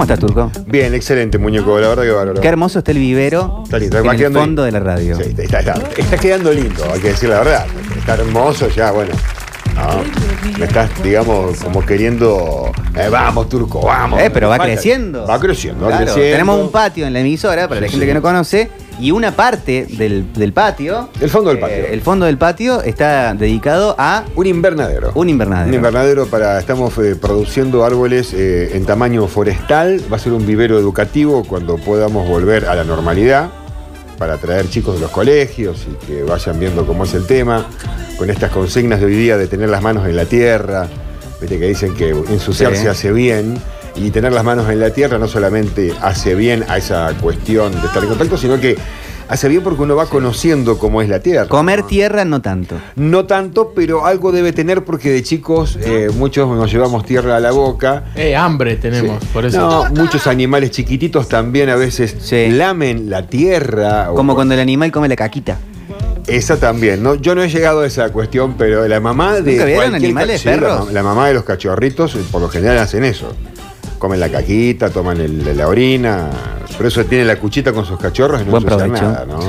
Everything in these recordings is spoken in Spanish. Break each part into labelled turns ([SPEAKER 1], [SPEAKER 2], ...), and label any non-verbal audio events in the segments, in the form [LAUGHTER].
[SPEAKER 1] ¿Cómo estás, Turco?
[SPEAKER 2] Bien, excelente, muñeco, la verdad que bárbaro.
[SPEAKER 1] Qué hermoso está el vivero
[SPEAKER 2] Está lindo, va
[SPEAKER 1] en el fondo
[SPEAKER 2] lindo.
[SPEAKER 1] de la radio.
[SPEAKER 2] Sí, está, está- está quedando lindo, hay que decir la verdad. Está hermoso ya, bueno. No, me estás, digamos, como queriendo. eh, vamos, turco, vamos.
[SPEAKER 1] Eh, pero va
[SPEAKER 2] Falta-
[SPEAKER 1] creciendo.
[SPEAKER 2] Va creciendo, va
[SPEAKER 1] Claro,
[SPEAKER 2] creciendo.
[SPEAKER 1] Tenemos un patio en la emisora, para la
[SPEAKER 2] Sí,
[SPEAKER 1] gente
[SPEAKER 2] sí.
[SPEAKER 1] que no conoce, y una parte del, del patio.
[SPEAKER 2] El fondo del
[SPEAKER 1] eh,
[SPEAKER 2] patio.
[SPEAKER 1] el fondo del patio está dedicado a
[SPEAKER 2] Un invernadero.
[SPEAKER 1] un invernadero.
[SPEAKER 2] Un invernadero para. Estamos eh, produciendo árboles eh, en tamaño forestal. Va a ser un vivero educativo cuando podamos volver a la normalidad. Para traer chicos de los colegios y que vayan viendo cómo es el tema. Con estas consignas de hoy día de tener las manos en la tierra. Viste que dicen que ensuciarse
[SPEAKER 1] Sí.
[SPEAKER 2] hace bien. Y tener las manos en la tierra no solamente hace bien a esa cuestión de estar en contacto, sino que hace bien porque uno va conociendo cómo es la tierra.
[SPEAKER 1] Comer
[SPEAKER 2] ¿no?
[SPEAKER 1] tierra no tanto.
[SPEAKER 2] No tanto, pero algo debe tener porque de chicos eh, muchos nos llevamos tierra a la boca.
[SPEAKER 3] Eh, hambre tenemos,
[SPEAKER 2] Sí.
[SPEAKER 3] por eso.
[SPEAKER 2] No, muchos animales chiquititos también a veces
[SPEAKER 1] Sí.
[SPEAKER 2] lamen la tierra. o-
[SPEAKER 1] Como cuando el animal come la caquita.
[SPEAKER 2] Esa también, ¿no? Yo no he llegado a esa cuestión, pero la mamá de.
[SPEAKER 1] ¿Nunca vieron
[SPEAKER 2] cualquier
[SPEAKER 1] animales,
[SPEAKER 2] ca- sí, la
[SPEAKER 1] perros?
[SPEAKER 2] ma- La, mamá de los cachorritos, eh, por lo general, hacen eso. Comen la caquita, toman el- la orina. Por eso tiene la cuchita con sus cachorros y no
[SPEAKER 1] Buen
[SPEAKER 2] ensucia
[SPEAKER 1] provecho.
[SPEAKER 2] nada, ¿no?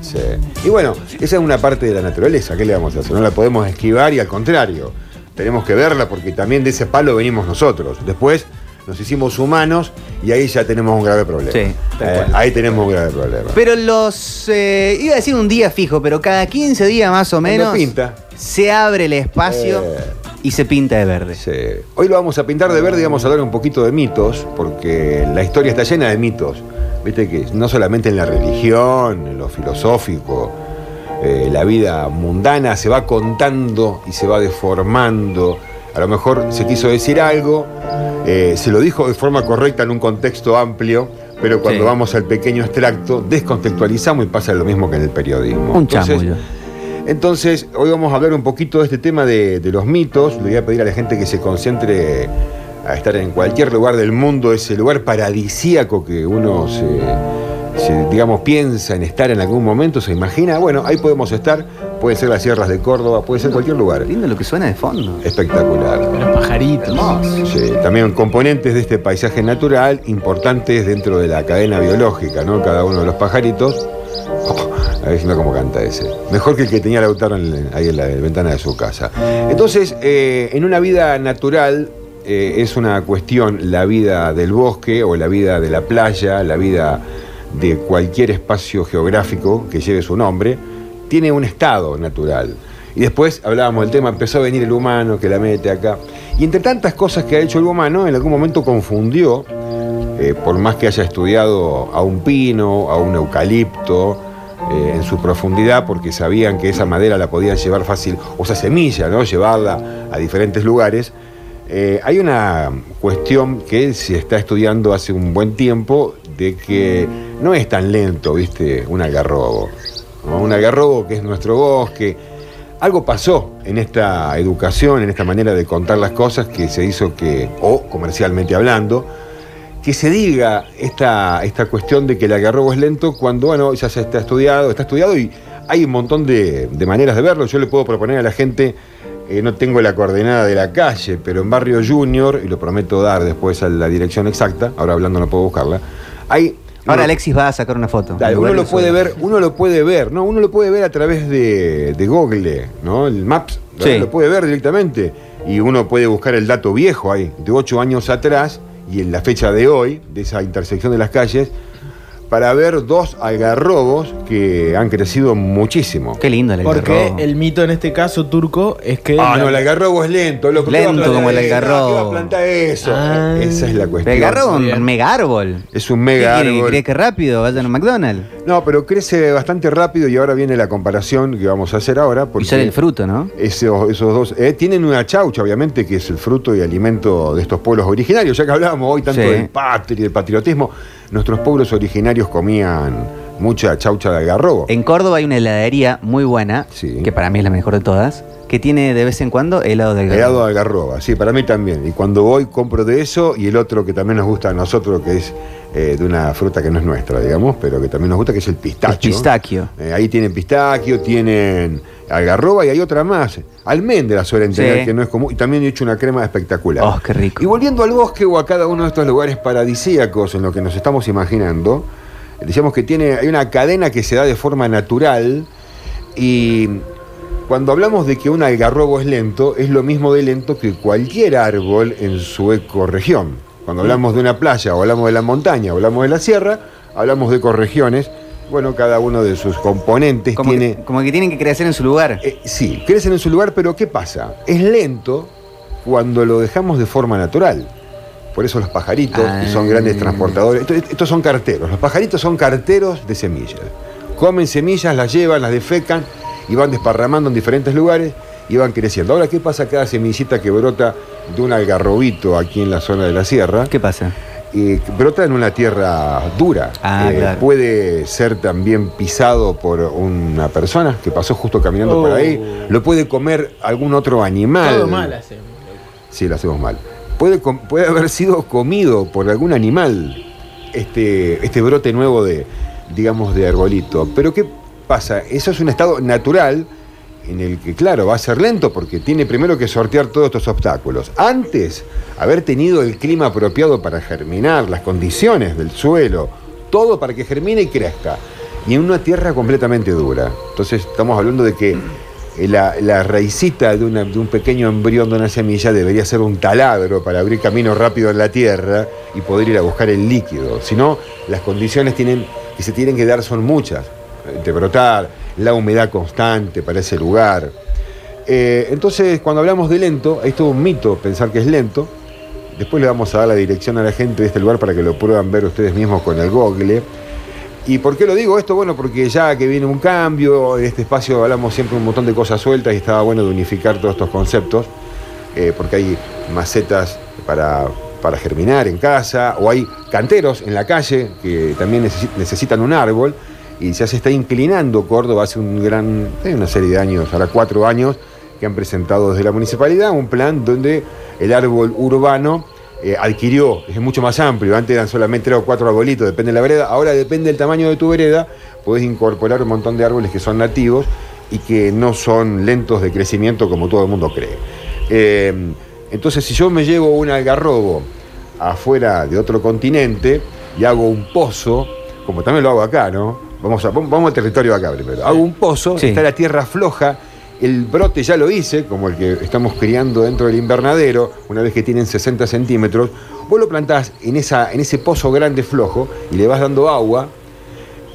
[SPEAKER 2] Sí. Y bueno, esa es una parte de la naturaleza. ¿Qué le vamos a hacer? No la podemos esquivar y al contrario, tenemos que verla porque también de ese palo venimos nosotros. Después nos hicimos humanos y ahí ya tenemos un grave problema.
[SPEAKER 1] Sí, tal
[SPEAKER 2] Eh,
[SPEAKER 1] cual.
[SPEAKER 2] ahí tenemos un grave problema.
[SPEAKER 1] Pero los. eh, iba a decir un día fijo, pero cada 15 días más o
[SPEAKER 2] Cuando
[SPEAKER 1] menos.
[SPEAKER 2] pinta.
[SPEAKER 1] Se abre el espacio
[SPEAKER 2] Eh.
[SPEAKER 1] Y se pinta de verde.
[SPEAKER 2] Sí. Hoy lo vamos a pintar de verde y vamos a hablar un poquito de mitos, porque la historia está llena de mitos. Viste que no solamente en la religión, en lo filosófico, eh, la vida mundana se va contando y se va deformando. A lo mejor se quiso decir algo, eh, se lo dijo de forma correcta en un contexto amplio, pero cuando
[SPEAKER 1] Sí.
[SPEAKER 2] vamos al pequeño extracto, descontextualizamos y pasa lo mismo que en el periodismo.
[SPEAKER 1] Un
[SPEAKER 2] Entonces,
[SPEAKER 1] chamullo.
[SPEAKER 2] Entonces, hoy vamos a hablar un poquito de este tema de, de los mitos. Le voy a pedir a la gente que se concentre a estar en cualquier lugar del mundo, ese lugar paradisíaco que uno se, se, digamos, piensa en estar en algún momento, se imagina. Bueno, ahí podemos estar. Pueden ser las sierras de Córdoba, puede ser cualquier lugar.
[SPEAKER 1] Lindo lo que suena de fondo.
[SPEAKER 2] Espectacular.
[SPEAKER 3] Los pajaritos.
[SPEAKER 2] Sí, también componentes de este paisaje natural importantes dentro de la cadena biológica, ¿no? Cada uno de los pajaritos. A ver si no cómo canta ese. Mejor que el que tenía Lautaro en- ahí en la ventana de su casa. Entonces, eh, en una vida natural eh, es una cuestión la vida del bosque o la vida de la playa, la vida de cualquier espacio geográfico que lleve su nombre, tiene un estado natural. Y después hablábamos del tema, empezó a venir el humano que la mete acá. Y entre tantas cosas que ha hecho el humano, en algún momento confundió, eh, por más que haya estudiado a un pino, a un eucalipto, eh, en su profundidad, porque sabían que esa madera la podían llevar fácil, o esa semilla, ¿no? Llevarla a diferentes lugares. Eh, hay una cuestión que se está estudiando hace un buen tiempo de que no es tan lento, ¿viste? Un algarrobo. ¿no? Un algarrobo que es nuestro bosque. Algo pasó en esta educación, en esta manera de contar las cosas que se hizo que, o comercialmente hablando, que se diga esta, esta cuestión de que el algarrobo es lento cuando, bueno, ya se está estudiado, está estudiado y hay un montón de, de maneras de verlo. Yo le puedo proponer a la gente, eh, no tengo la coordenada de la calle, pero en Barrio Junior, y lo prometo dar después a la dirección exacta, ahora hablando no puedo buscarla, hay...
[SPEAKER 1] Ahora
[SPEAKER 2] uno-
[SPEAKER 1] Alexis va a sacar una foto.
[SPEAKER 2] Dale, uno lo
[SPEAKER 1] de
[SPEAKER 2] puede ver, uno lo puede ver, ¿no? Uno lo puede ver a través de, de Google, ¿no? El Maps.
[SPEAKER 1] Sí.
[SPEAKER 2] lo puede ver directamente. Y uno puede buscar el dato viejo ahí, de ocho años atrás, y en la fecha de hoy, de esa intersección de las calles, para ver dos algarrobos que han crecido muchísimo.
[SPEAKER 1] Qué lindo el
[SPEAKER 3] Porque
[SPEAKER 1] algarrobo.
[SPEAKER 3] el mito en este caso turco es que.
[SPEAKER 2] Ah,
[SPEAKER 3] la-
[SPEAKER 2] no, el algarrobo es lento, loco. ¿qué va a
[SPEAKER 1] Lento como el algarrobo.
[SPEAKER 2] ¿Qué va a plantar eso?
[SPEAKER 3] Ah.
[SPEAKER 2] Esa es la
[SPEAKER 1] El
[SPEAKER 2] cuestión.
[SPEAKER 1] algarrobo es un mega árbol.
[SPEAKER 2] Es un
[SPEAKER 1] ¿Qué
[SPEAKER 2] mega
[SPEAKER 1] quiere?
[SPEAKER 2] árbol.
[SPEAKER 1] ¿Cree que rápido vayan a McDonald's?
[SPEAKER 2] No, pero crece bastante rápido y ahora viene la comparación que vamos a hacer ahora.
[SPEAKER 1] Y
[SPEAKER 2] Porque
[SPEAKER 1] sale el fruto, ¿no?
[SPEAKER 2] Esos, esos dos eh, tienen una chaucha, obviamente, que es el fruto y alimento de estos pueblos originarios. Ya que hablábamos hoy tanto
[SPEAKER 1] Sí.
[SPEAKER 2] del patria y del patriotismo, nuestros pueblos originarios comían mucha chaucha de algarrobo.
[SPEAKER 1] En Córdoba hay una heladería muy buena,
[SPEAKER 2] Sí.
[SPEAKER 1] que para mí es la mejor de todas, que tiene de vez en cuando helado de algarrobo.
[SPEAKER 2] Helado de algarroba, sí, para mí también. Y cuando voy compro de eso y el otro que también nos gusta a nosotros, que es eh, de una fruta que no es nuestra, digamos, pero que también nos gusta, que es el pistacho.
[SPEAKER 1] El pistaquio.
[SPEAKER 2] Eh, ahí tienen pistaquio, tienen algarroba y hay otra más. Almendra suelen tener,
[SPEAKER 1] Sí.
[SPEAKER 2] que no es común. Y también he hecho una crema espectacular.
[SPEAKER 1] Oh, qué rico.
[SPEAKER 2] Y volviendo al bosque o a cada uno de estos lugares paradisíacos en lo que nos estamos imaginando, decíamos que tiene, hay una cadena que se da de forma natural y cuando hablamos de que un algarrobo es lento, es lo mismo de lento que cualquier árbol en su ecorregión. Cuando hablamos de una playa, o hablamos de la montaña, o hablamos de la sierra, hablamos de ecorregiones. Bueno, cada uno de sus componentes
[SPEAKER 1] Como,
[SPEAKER 2] tiene...
[SPEAKER 1] que, como que tienen que crecer en su lugar.
[SPEAKER 2] Eh, sí, crecen en su lugar, pero ¿qué pasa? Es lento cuando lo dejamos de forma natural. Por eso los pajaritos,
[SPEAKER 1] Ah.
[SPEAKER 2] que son grandes transportadores, esto- estos son carteros. Los pajaritos son carteros de semillas. Comen semillas, las llevan, las defecan y van desparramando en diferentes lugares y van creciendo. Ahora, ¿qué pasa cada semillita que brota de un algarrobito aquí en la zona de la sierra?
[SPEAKER 1] ¿Qué pasa?
[SPEAKER 2] eh, brota en una tierra dura.
[SPEAKER 1] Ah,
[SPEAKER 2] Eh,
[SPEAKER 1] claro.
[SPEAKER 2] Puede ser también pisado por una persona que pasó justo caminando
[SPEAKER 3] Oh.
[SPEAKER 2] por ahí. Lo puede comer algún otro animal.
[SPEAKER 3] Todo mal hacemos.
[SPEAKER 2] Sí, lo hacemos mal. Puede, puede haber sido comido por algún animal este, este brote nuevo de, digamos, de arbolito. Pero ¿qué pasa? Eso es un estado natural en el que, claro, va a ser lento porque tiene primero que sortear todos estos obstáculos. Antes, haber tenido el clima apropiado para germinar, las condiciones del suelo, todo para que germine y crezca. Y en una tierra completamente dura. Entonces estamos hablando de que la, la raicita de, un pequeño embrión de una semilla debería ser un taladro para abrir camino rápido en la tierra y poder ir a buscar el líquido. Si no, las condiciones que se tienen que dar son muchas. De brotar, la humedad constante para ese lugar. Eh, entonces, cuando hablamos de lento, es todo un mito pensar que es lento. Después le vamos a dar la dirección a la gente de este lugar para que lo puedan ver ustedes mismos con el Google. ¿Y por qué lo digo esto? Bueno, porque ya que viene un cambio, en este espacio hablamos siempre un montón de cosas sueltas y estaba bueno de unificar todos estos conceptos, eh, porque hay macetas para, para germinar en casa, o hay canteros en la calle que también necesi- necesitan un árbol, y ya se está inclinando Córdoba hace un gran, hay una serie de años, ahora cuatro años, que han presentado desde la municipalidad un plan donde el árbol urbano eh, adquirió, es mucho más amplio, antes eran solamente tres o cuatro arbolitos, depende de la vereda, ahora depende del tamaño de tu vereda, podés incorporar un montón de árboles que son nativos y que no son lentos de crecimiento como todo el mundo cree. Eh, entonces, si yo me llevo un algarrobo afuera de otro continente y hago un pozo, como también lo hago acá, ¿no? Vamos, a, vamos al territorio acá primero. Hago un pozo,
[SPEAKER 1] Sí.
[SPEAKER 2] está la tierra floja, el brote ya lo hice, como el que estamos criando dentro del invernadero, una vez que tienen 60 centímetros, vos lo plantás en, esa, en ese pozo grande flojo y le vas dando agua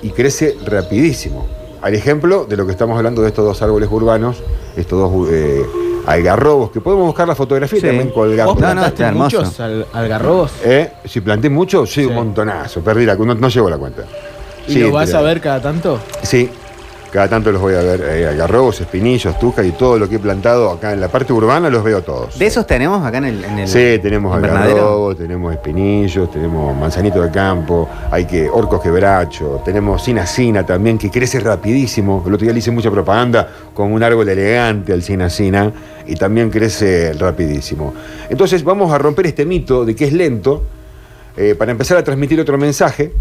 [SPEAKER 2] y crece rapidísimo. Al ejemplo de lo que estamos hablando de estos dos árboles urbanos, estos dos eh, algarrobos, que podemos buscar la fotografía y
[SPEAKER 1] Sí.
[SPEAKER 2] también colgar.
[SPEAKER 3] ¿Vos
[SPEAKER 1] No, no,
[SPEAKER 3] plantaste muchos al- algarrobos?
[SPEAKER 2] ¿Eh? Si planté mucho, sí, un montonazo. Perdí la no, no llevo la cuenta.
[SPEAKER 3] ¿Y
[SPEAKER 2] Sí,
[SPEAKER 3] lo vas a ver cada tanto?
[SPEAKER 2] Sí, cada tanto los voy a ver. eh, algarrobos, espinillos, tujas y todo lo que he plantado acá en la parte urbana los veo todos.
[SPEAKER 1] ¿De esos tenemos acá en el, en el
[SPEAKER 2] Sí, tenemos algarrobos, tenemos espinillos, tenemos manzanito de campo, hay que orcos quebracho, tenemos cinacina también, que crece rapidísimo. El otro día le hice mucha propaganda con un árbol elegante al cinacina y también crece rapidísimo. Entonces vamos a romper este mito de que es lento eh, para empezar a transmitir otro mensaje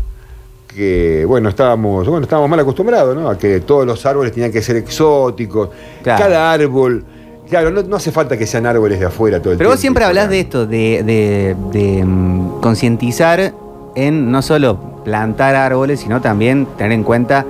[SPEAKER 2] que bueno estábamos bueno estábamos mal acostumbrados ¿no? a que todos los árboles tenían que ser exóticos
[SPEAKER 1] Claro.
[SPEAKER 2] cada árbol claro no, no hace falta que sean árboles de afuera todo el
[SPEAKER 1] Pero
[SPEAKER 2] tiempo
[SPEAKER 1] vos siempre hablás de esto, de, de- de, mm, concientizar en no solo plantar árboles, sino también tener en cuenta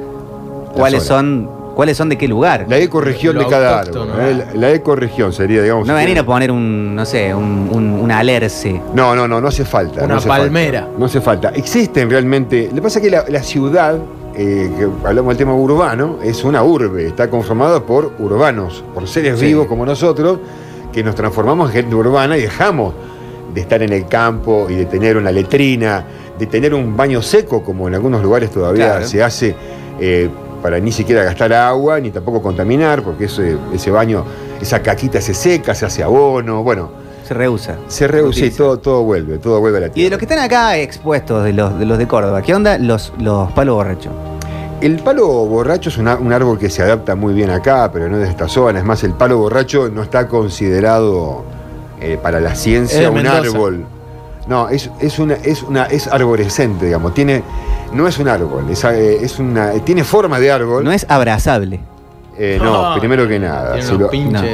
[SPEAKER 1] cuáles son, cuáles son de qué lugar.
[SPEAKER 2] La ecorregión de cada árbol. ¿eh? La, la ecorregión sería, digamos.
[SPEAKER 1] no
[SPEAKER 2] si
[SPEAKER 1] venir a poner un, no sé, un, un, un alerce.
[SPEAKER 2] No, no, no, no hace falta.
[SPEAKER 3] Una
[SPEAKER 2] no hace
[SPEAKER 3] palmera.
[SPEAKER 2] falta. no hace falta. Existen realmente. Lo que pasa es que la, la ciudad, eh, que hablamos del tema urbano, es una urbe. Está conformada por urbanos, por seres
[SPEAKER 1] Sí.
[SPEAKER 2] vivos como nosotros, que nos transformamos en gente urbana y dejamos de estar en el campo y de tener una letrina, de tener un baño seco, como en algunos lugares todavía
[SPEAKER 1] Claro.
[SPEAKER 2] se hace. eh, para ni siquiera gastar agua, ni tampoco contaminar, porque ese, ese baño, esa caquita se seca, se hace abono, bueno,
[SPEAKER 1] Se rehúsa.
[SPEAKER 2] se reduce y todo, todo vuelve, todo vuelve a la
[SPEAKER 1] Y de
[SPEAKER 2] tierra.
[SPEAKER 1] los que están acá expuestos, de los de, los de Córdoba, ¿qué onda los, los palos borrachos?
[SPEAKER 2] El palo borracho es una- un árbol que se adapta muy bien acá, pero no de esta zona. Es más, el palo borracho no está considerado eh, para la ciencia un
[SPEAKER 3] Mendoza.
[SPEAKER 2] árbol. No, es, es una, es una, es arborescente, digamos. Tiene, no es un árbol, es, eh, es una, tiene forma de árbol.
[SPEAKER 1] No es abrazable.
[SPEAKER 2] Eh, no, primero que nada. Si lo-.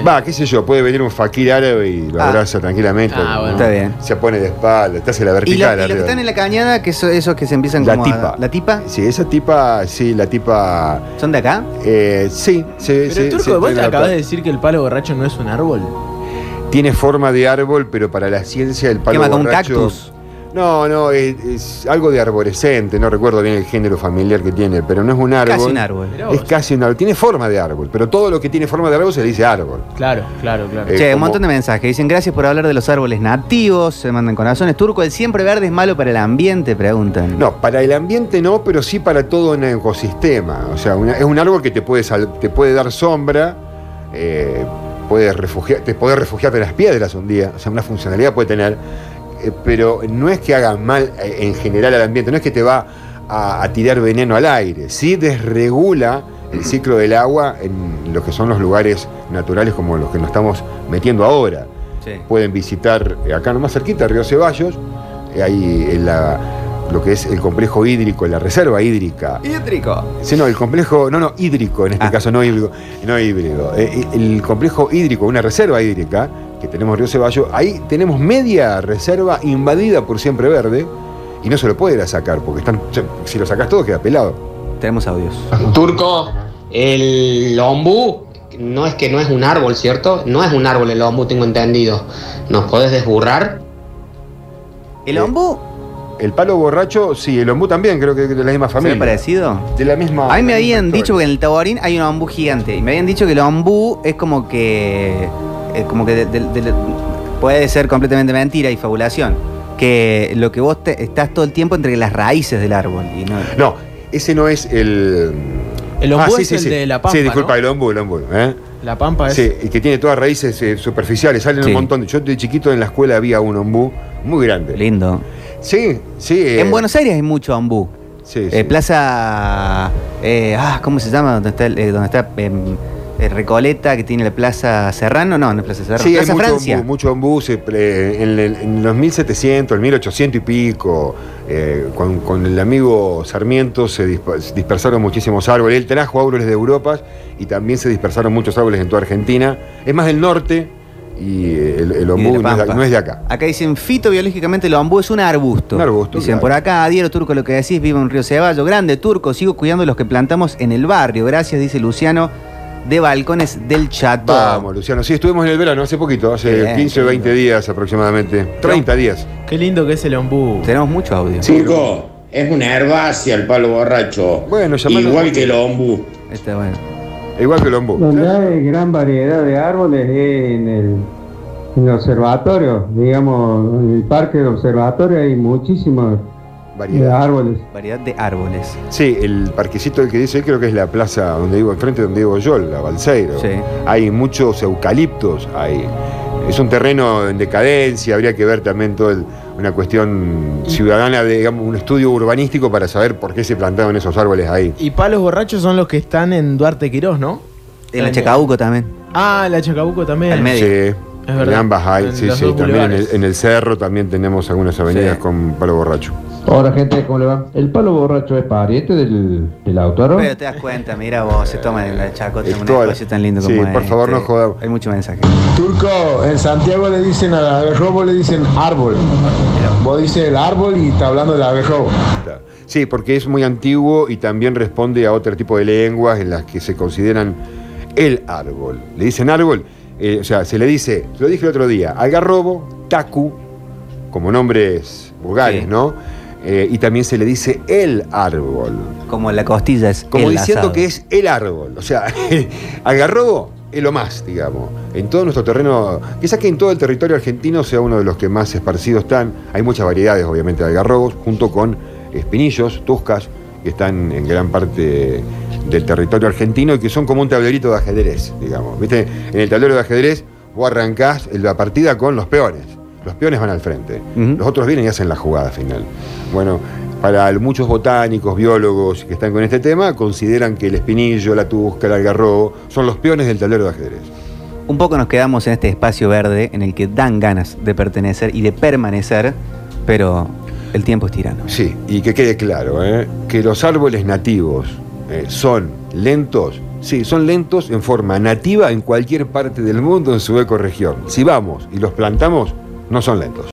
[SPEAKER 2] Va, qué sé yo, puede venir un fakir árabe y lo
[SPEAKER 1] Ah.
[SPEAKER 2] abraza tranquilamente.
[SPEAKER 3] Ah, bueno.
[SPEAKER 1] Está bien.
[SPEAKER 2] Se pone de espalda, te hace la
[SPEAKER 1] Y,
[SPEAKER 2] vertical.
[SPEAKER 1] y los que están en la cañada, que son esos que se empiezan
[SPEAKER 2] La
[SPEAKER 1] como a-
[SPEAKER 2] tipa.
[SPEAKER 1] ¿La tipa?
[SPEAKER 2] Sí, esa tipa, sí, la tipa.
[SPEAKER 1] ¿Son de acá?
[SPEAKER 2] eh, sí, sí,
[SPEAKER 3] Pero
[SPEAKER 2] sí,
[SPEAKER 3] Turco,
[SPEAKER 2] sí,
[SPEAKER 3] vos
[SPEAKER 2] tiene,
[SPEAKER 3] acabas de decir que el palo borracho no es un árbol.
[SPEAKER 2] Tiene forma de árbol, pero para la ciencia el palo
[SPEAKER 1] Quema como un
[SPEAKER 2] borracho-
[SPEAKER 1] cactus.
[SPEAKER 2] No, no, es, es algo de arborescente, no recuerdo bien el género familiar que tiene, pero no es un árbol.
[SPEAKER 1] Casi un árbol.
[SPEAKER 3] Mirá
[SPEAKER 2] Es casi un árbol. Tiene forma de árbol, pero todo lo que tiene forma de árbol se le dice árbol.
[SPEAKER 3] Claro, claro, claro.
[SPEAKER 2] Eh,
[SPEAKER 1] che, un montón de mensajes. Dicen gracias por hablar de los árboles nativos. Se mandan corazones. Turco, el siempre verde es malo para el ambiente, preguntan.
[SPEAKER 2] No, para el ambiente no, pero sí para todo un ecosistema. O sea, una- es un árbol que te puede, sal- te puede dar sombra, eh, puede refugiar, te puede refugiar de las piedras un día. O sea, una funcionalidad puede tener, eh, pero no es que haga mal eh, en general al ambiente, no es que te va a, a tirar veneno al aire. Sí desregula el ciclo del agua en lo que son los lugares naturales como los que nos estamos metiendo ahora
[SPEAKER 1] Sí.
[SPEAKER 2] pueden visitar eh, acá nomás cerquita, Río Ceballos, ahí en la, lo que es el complejo hídrico, la reserva hídrica.
[SPEAKER 1] Hídrico.
[SPEAKER 2] Sí, no, el complejo, no, no, hídrico en este
[SPEAKER 1] Ah.
[SPEAKER 2] caso, no hídrico, no híbrido. Eh, el complejo hídrico, una reserva hídrica que tenemos en Río Ceballos, ahí tenemos media reserva invadida por siempre verde y no se lo puede ir a sacar porque están, si lo sacas todo queda pelado.
[SPEAKER 1] Tenemos audios.
[SPEAKER 4] Turco, el ombú no es que no es un árbol, ¿cierto? No es un árbol el ombú, tengo entendido. ¿Nos podés desburrar?
[SPEAKER 1] ¿El
[SPEAKER 2] Eh,
[SPEAKER 1] ombú?
[SPEAKER 2] El palo borracho, sí, el ombú también, creo que es de la misma
[SPEAKER 1] ¿Se ve
[SPEAKER 2] familia.
[SPEAKER 1] parecido?
[SPEAKER 2] De la misma.
[SPEAKER 1] A mí me habían
[SPEAKER 2] historia.
[SPEAKER 1] dicho que en el Taborín hay un ombú gigante. Y me habían dicho que el ombú es como que. eh, como que de- de- de- puede ser completamente mentira y fabulación. Que lo que vos te- estás todo el tiempo entre las raíces del árbol. Y no,
[SPEAKER 2] No, ese no es el.
[SPEAKER 3] El ombú
[SPEAKER 2] Ah,
[SPEAKER 3] es el de la pampa,
[SPEAKER 2] Sí, disculpa,
[SPEAKER 3] ¿no?
[SPEAKER 2] el ombú, el ombú. ¿eh?
[SPEAKER 3] La pampa es.
[SPEAKER 2] Sí, y que tiene todas raíces eh, superficiales, salen
[SPEAKER 1] Sí.
[SPEAKER 2] un montón. Yo de chiquito en la escuela había un ombú muy grande.
[SPEAKER 1] lindo.
[SPEAKER 2] Sí, sí. eh,
[SPEAKER 1] En Buenos Aires hay mucho ombú.
[SPEAKER 2] Sí,
[SPEAKER 1] Eh,
[SPEAKER 2] sí.
[SPEAKER 1] plaza. eh, ah, ¿cómo se llama? ¿Dónde está, donde está em, Recoleta, que tiene la Plaza Serrano? No, no es Plaza Serrano.
[SPEAKER 2] Sí, hay
[SPEAKER 1] Plaza
[SPEAKER 2] mucho
[SPEAKER 1] Francia.
[SPEAKER 2] mucho se pre- en, en los 1700, el 1800 y pico, con, con el amigo Sarmiento se dispa- se dispersaron muchísimos árboles. Él trajo árboles de Europa y también se dispersaron muchos árboles en toda Argentina. Es más del norte y el, el ombú no, es de,
[SPEAKER 1] Pampa.
[SPEAKER 2] no es de acá.
[SPEAKER 1] Acá dicen fitobiológicamente el ombú es un arbusto.
[SPEAKER 2] Un arbusto,
[SPEAKER 1] Dicen
[SPEAKER 2] claro.
[SPEAKER 1] por acá, Adiero Turco, lo que decís, vive en Río Ceballo. Grande Turco, sigo cuidando los que plantamos en el barrio. Gracias, dice Luciano, de Balcones del Chato.
[SPEAKER 2] Vamos, Luciano. Sí, estuvimos en el verano hace poquito, hace
[SPEAKER 1] Bien,
[SPEAKER 2] 15 o 20 días aproximadamente. 30 días.
[SPEAKER 3] Qué lindo que es el ombú.
[SPEAKER 1] Tenemos mucho audio.
[SPEAKER 5] Turco, es una herbácea el palo borracho.
[SPEAKER 2] Bueno,
[SPEAKER 5] Igual que el ombú.
[SPEAKER 1] Está bueno.
[SPEAKER 2] Igual que el ombú.
[SPEAKER 6] Donde hay gran variedad de árboles es en el, en el observatorio, digamos, en el parque de observatorio hay muchísimos
[SPEAKER 2] Variedad.
[SPEAKER 6] árboles.
[SPEAKER 1] Variedad de árboles.
[SPEAKER 2] Sí, el parquecito el que dice creo que es la plaza donde vivo, enfrente donde vivo yo, la Balseiro.
[SPEAKER 1] Sí.
[SPEAKER 2] Hay muchos eucaliptos, hay. Es un terreno en decadencia, habría que ver también toda el- una cuestión ciudadana, de, digamos, un estudio urbanístico para saber por qué se plantaban esos árboles ahí.
[SPEAKER 3] Y palos borrachos son los que están en Duarte Quirós, ¿no?
[SPEAKER 1] En la Chacabuco también.
[SPEAKER 3] Ah, en la Chacabuco también.
[SPEAKER 1] Al medio.
[SPEAKER 2] Sí, en
[SPEAKER 3] verdad.
[SPEAKER 2] ambas hay,
[SPEAKER 3] En
[SPEAKER 2] sí, sí, también en el, en el cerro también tenemos algunas avenidas
[SPEAKER 1] Sí.
[SPEAKER 2] con palo borracho.
[SPEAKER 7] Hola gente, ¿cómo le va? ¿El palo borracho es pariente del, del autor?
[SPEAKER 1] Pero te das cuenta, mira vos, se toma en la chacota
[SPEAKER 2] Es
[SPEAKER 1] un
[SPEAKER 2] toda la-
[SPEAKER 1] espacio tan lindo
[SPEAKER 2] Sí,
[SPEAKER 1] como
[SPEAKER 2] por favor,
[SPEAKER 1] este.
[SPEAKER 2] no jodamos.
[SPEAKER 1] Hay mucho mensaje.
[SPEAKER 7] Turco, en Santiago le dicen al aberrobo, le dicen árbol. Vos dices el árbol y está hablando del aberrobo.
[SPEAKER 2] Sí, porque es muy antiguo y también responde a otro tipo de lenguas en las que se consideran el árbol. Le dicen árbol, eh, o sea, se le dice, lo dije el otro día, algarrobo, tacu, como nombres vulgares,
[SPEAKER 1] Sí.
[SPEAKER 2] ¿no? Eh, y también se le dice el árbol,
[SPEAKER 1] Como la costilla es
[SPEAKER 2] como
[SPEAKER 1] el
[SPEAKER 2] diciendo
[SPEAKER 1] asado.
[SPEAKER 2] que es el árbol. O sea, [LAUGHS] algarrobo es lo más, digamos. En todo nuestro terreno, quizás que en todo el territorio argentino sea uno de los que más esparcidos están. Hay muchas variedades, obviamente, de algarrobos, junto con espinillos, tuscas, que están en gran parte del territorio argentino y que son como un tablerito de ajedrez, digamos. ¿Viste? En el tablero de ajedrez vos arrancás la partida con los peones. Los peones van al frente. Los otros vienen y hacen la jugada final. Bueno, para muchos botánicos, biólogos que están con este tema, consideran que el espinillo, la tusca, el algarrobo son los peones del tablero de ajedrez.
[SPEAKER 1] Un poco nos quedamos en este espacio verde en el que dan ganas de pertenecer y de permanecer, pero el tiempo es tirano.
[SPEAKER 2] Sí, y que quede claro, ¿eh? que los árboles nativos eh, son lentos, sí, son lentos en forma nativa en cualquier parte del mundo en su ecorregión. Si vamos y los plantamos, no son lentos.